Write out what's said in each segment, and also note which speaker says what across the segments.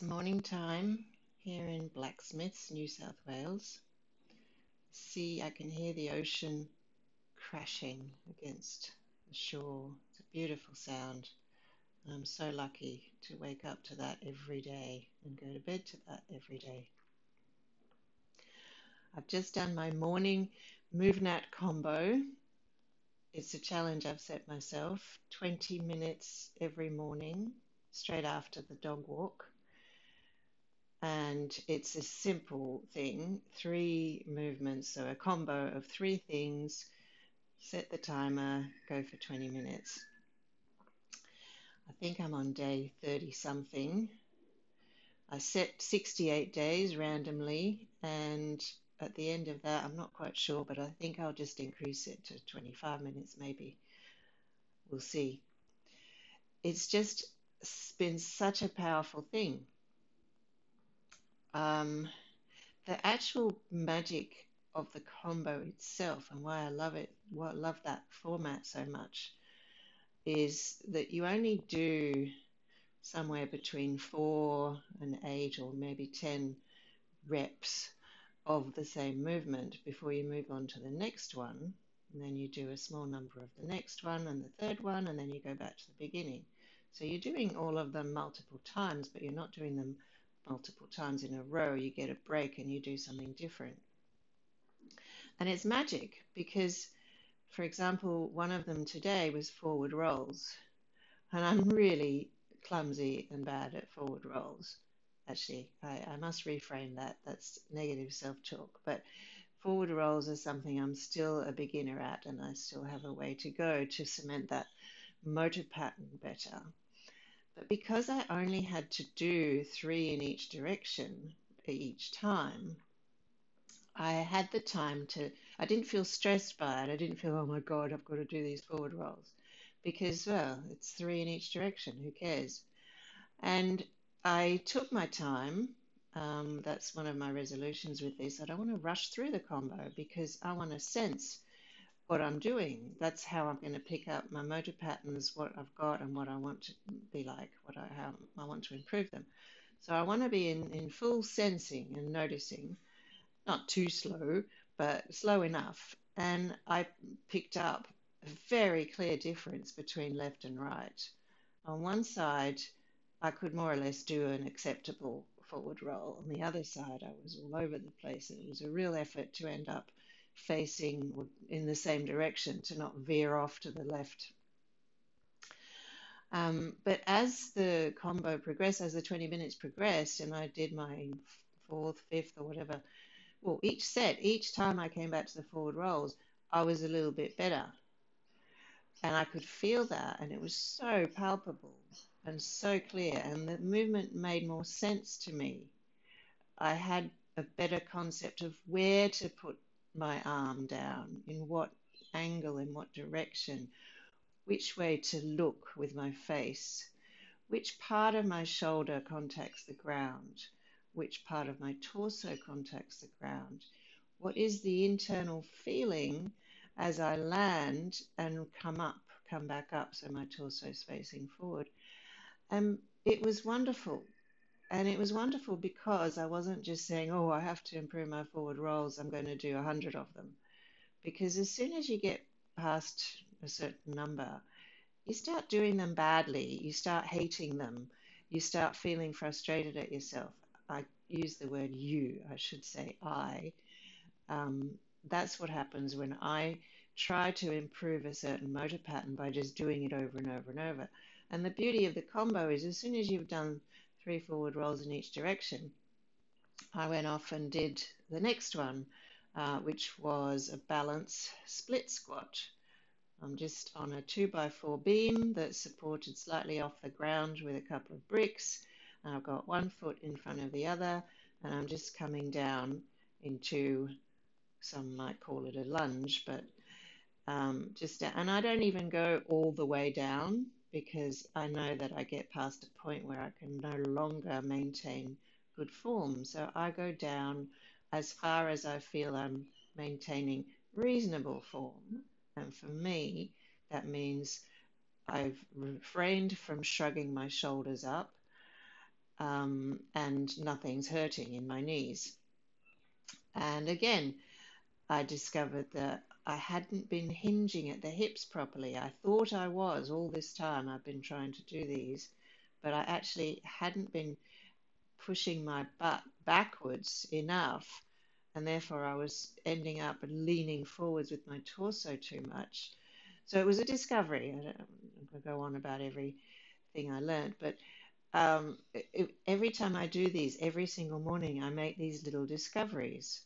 Speaker 1: It's morning time here in Blacksmiths, New South Wales. See, I can hear the ocean crashing against the shore. It's a beautiful sound. I'm so lucky to wake up to that every day and go to bed to that every day. I've just done my morning MovNat combo. It's a challenge I've set myself 20 minutes every morning, straight after the dog walk and it's a simple thing three movements, so a combo of three things. Set the timer, go for 20 minutes. I think I'm on day 30 something. I set 68 days randomly, and at the end of that, I'm not quite sure, but I think I'll just increase it to 25 minutes maybe. We'll see. It's just been such a powerful thing um, the actual magic of the combo itself and why I love it, why I love that format so much, is that you only do somewhere between four and eight or maybe ten reps of the same movement before you move on to the next one. And then you do a small number of the next one and the third one, and then you go back to the beginning. So you're doing all of them multiple times, but you're not doing them multiple times in a row, you get a break and you do something different. And it's magic because, for example, one of them today was forward rolls. And I'm really clumsy and bad at forward rolls. Actually, I, I must reframe that. That's negative self talk. But forward rolls are something I'm still a beginner at, and I still have a way to go to cement that motor pattern better. But because I only had to do three in each direction each time, I had the time to, I didn't feel stressed by it. I didn't feel, oh my God, I've got to do these forward rolls. Because, well, it's three in each direction. Who cares? And I took my time. Um, that's one of my resolutions with this. I don't want to rush through the combo because I want to sense what I'm doing. That's how I'm going to pick up my motor patterns, what I've got, and what I want to be like, what I how I want to improve them. So I want to be in, in full sensing and noticing, not too slow, but slow enough. And I picked up a very clear difference between left and right. On one side, I could more or less do an acceptable forward roll. On the other side, I was all over the place. It was a real effort to end up facing in the same direction to not veer off to the left. Um, but as the combo progressed, as the 20 minutes progressed, and I did my fourth, fifth, or whatever, well, each set, each time I came back to the forward rolls, I was a little bit better. And I could feel that, and it was so palpable and so clear, and the movement made more sense to me. I had a better concept of where to put my arm down, in what angle, in what direction, which way to look with my face, which part of my shoulder contacts the ground, which part of my torso contacts the ground, what is the internal feeling as I land and come up, come back up, so my torso is facing forward. And it was wonderful and it was wonderful because I wasn't just saying, oh, I have to improve my forward rolls, I'm going to do 100 of them. Because as soon as you get past a certain number, you start doing them badly, you start hating them, you start feeling frustrated at yourself. I use the word you, I should say I. Um, that's what happens when I try to improve a certain motor pattern by just doing it over and over and over. And the beauty of the combo is as soon as you've done three forward rolls in each direction, I went off and did the next one, uh, which was a balance split squat. I'm just on a 2x4 beam that's supported slightly off the ground with a couple of bricks. And I've got one foot in front of the other, and I'm just coming down into some might call it a lunge, but um, just and I don't even go all the way down because I know that I get past a point where I can no longer maintain good form. So I go down as far as I feel I'm maintaining reasonable form. And for me, that means I've refrained from shrugging my shoulders up. um, and nothing's hurting in my knees. And again, I discovered that I hadn't been hinging at the hips properly. I thought I was all this time I've been trying to do these, but I actually hadn't been pushing my butt backwards enough, and therefore I was ending up leaning forwards with my torso too much. So it was a discovery. I I'm going to go on about everything I learned, but um, every time I do these, every single morning, I make these little discoveries.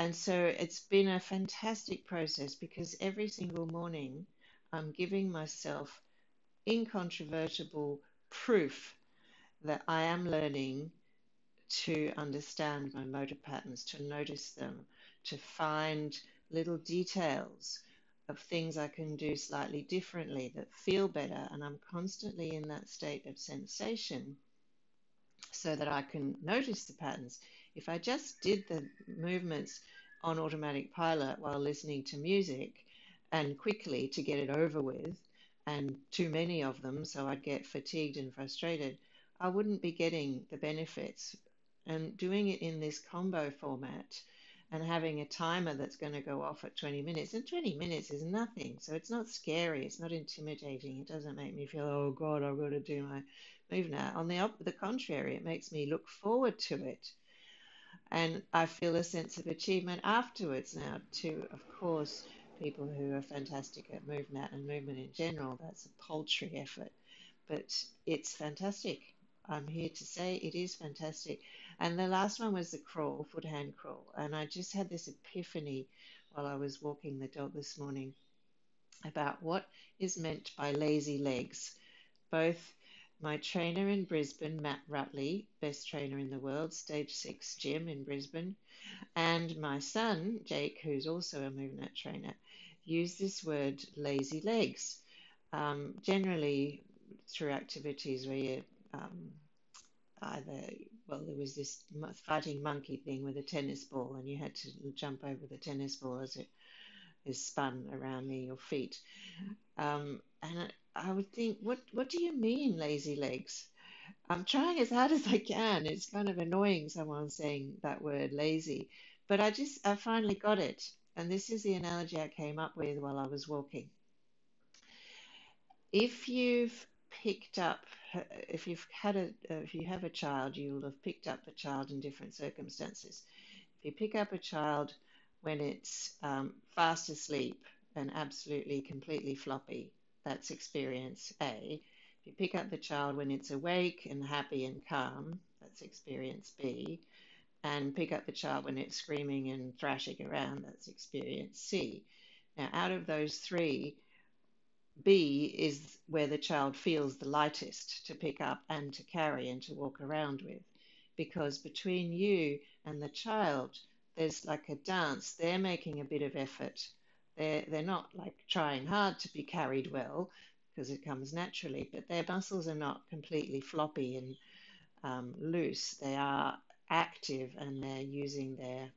Speaker 1: And so it's been a fantastic process because every single morning I'm giving myself incontrovertible proof that I am learning to understand my motor patterns, to notice them, to find little details of things I can do slightly differently that feel better. And I'm constantly in that state of sensation so that I can notice the patterns. If I just did the movements on automatic pilot while listening to music and quickly to get it over with, and too many of them, so I'd get fatigued and frustrated, I wouldn't be getting the benefits. And doing it in this combo format and having a timer that's going to go off at 20 minutes. And 20 minutes is nothing. So it's not scary. It's not intimidating. It doesn't make me feel, oh God, I've got to do my move now. On the, op- the contrary, it makes me look forward to it. And I feel a sense of achievement afterwards now, too. Of course, people who are fantastic at movement and movement in general, that's a paltry effort. But it's fantastic. I'm here to say it is fantastic. And the last one was the crawl, foot hand crawl. And I just had this epiphany while I was walking the dog this morning about what is meant by lazy legs. Both my trainer in Brisbane, Matt Rutley, best trainer in the world, stage six gym in Brisbane, and my son, Jake, who's also a movement trainer, use this word lazy legs. Um, generally, through activities where you um, either well, there was this fighting monkey thing with a tennis ball, and you had to jump over the tennis ball as it is spun around near your feet. Um, and I, would think, what what do you mean, lazy legs? I'm trying as hard as I can. It's kind of annoying someone saying that word lazy, but I just I finally got it, and this is the analogy I came up with while I was walking. If you've picked up if you've had a if you have a child you will have picked up the child in different circumstances if you pick up a child when it's um, fast asleep and absolutely completely floppy that's experience a if you pick up the child when it's awake and happy and calm that's experience b and pick up the child when it's screaming and thrashing around that's experience c now out of those three B is where the child feels the lightest to pick up and to carry and to walk around with. Because between you and the child, there's like a dance. They're making a bit of effort. They're, they're not like trying hard to be carried well because it comes naturally, but their muscles are not completely floppy and um, loose. They are active and they're using their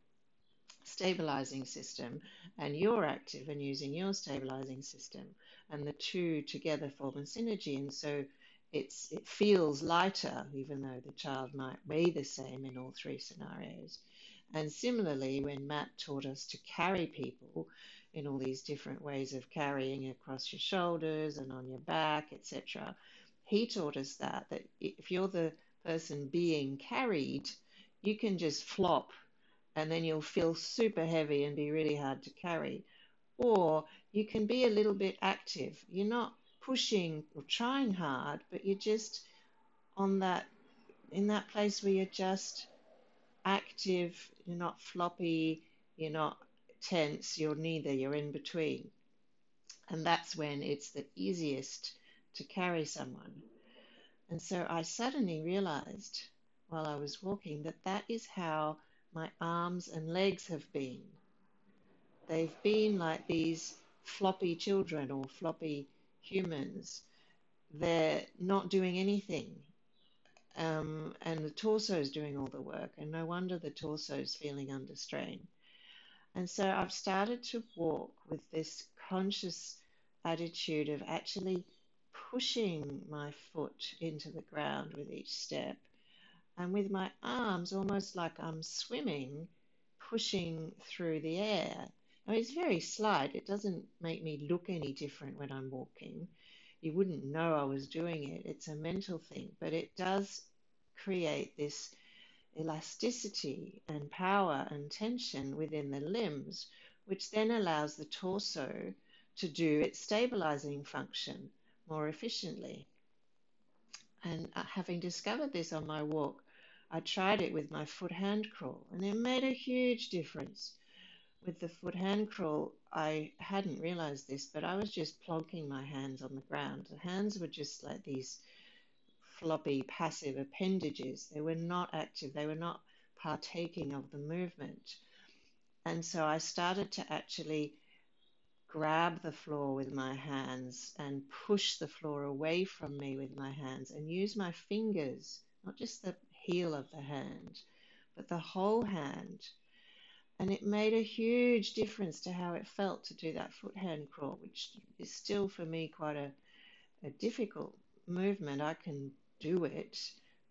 Speaker 1: stabilizing system, and you're active and using your stabilizing system and the two together form a synergy. And so it's it feels lighter, even though the child might weigh the same in all three scenarios. And similarly, when Matt taught us to carry people in all these different ways of carrying across your shoulders and on your back, etc., he taught us that that if you're the person being carried, you can just flop and then you'll feel super heavy and be really hard to carry. Or you can be a little bit active. You're not pushing or trying hard, but you're just on that in that place where you're just active, you're not floppy, you're not tense, you're neither, you're in between. And that's when it's the easiest to carry someone. And so I suddenly realized while I was walking that that is how my arms and legs have been. They've been like these floppy children or floppy humans. They're not doing anything. Um, and the torso is doing all the work, and no wonder the torso is feeling under strain. And so I've started to walk with this conscious attitude of actually pushing my foot into the ground with each step, and with my arms almost like I'm swimming, pushing through the air. It's very slight, it doesn't make me look any different when I'm walking. You wouldn't know I was doing it. It's a mental thing, but it does create this elasticity and power and tension within the limbs, which then allows the torso to do its stabilizing function more efficiently. And uh, having discovered this on my walk, I tried it with my foot hand crawl, and it made a huge difference. With the foot hand crawl, I hadn't realized this, but I was just plonking my hands on the ground. The hands were just like these floppy passive appendages. They were not active, they were not partaking of the movement. And so I started to actually grab the floor with my hands and push the floor away from me with my hands and use my fingers, not just the heel of the hand, but the whole hand. And it made a huge difference to how it felt to do that foot hand crawl, which is still for me quite a, a difficult movement. I can do it,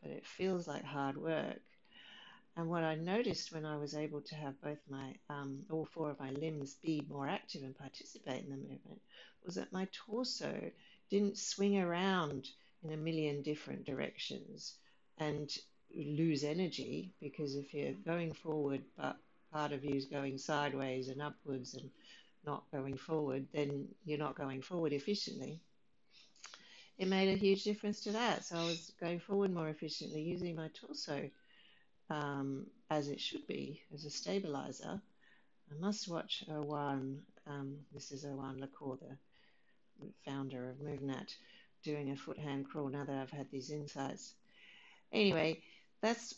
Speaker 1: but it feels like hard work. And what I noticed when I was able to have both my, um, all four of my limbs be more active and participate in the movement was that my torso didn't swing around in a million different directions and lose energy because if you're going forward but part of you is going sideways and upwards and not going forward, then you're not going forward efficiently it made a huge difference to that. So I was going forward more efficiently using my torso um, as it should be as a stabilizer. I must watch Erwan. Um, this is Erwan Le Corre, the founder of MovNat, doing a foot hand crawl now that I've had these insights. Anyway, that's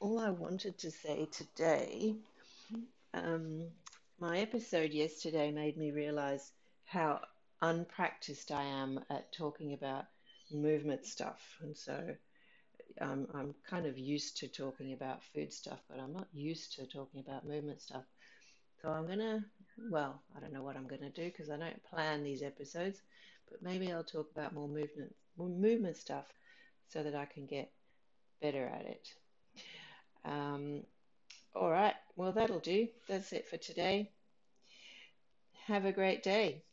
Speaker 1: all I wanted to say today. Um, my episode yesterday made me realize how unpracticed I am at talking about movement stuff. And so um, I'm kind of used to talking about food stuff, but I'm not used to talking about movement stuff. So I'm going to, well, I don't know what I'm going to do because I don't plan these episodes, but maybe I'll talk about more movement, more movement stuff so that I can get better at it. Um, all right, well, that'll do. That's it for today. Have a great day.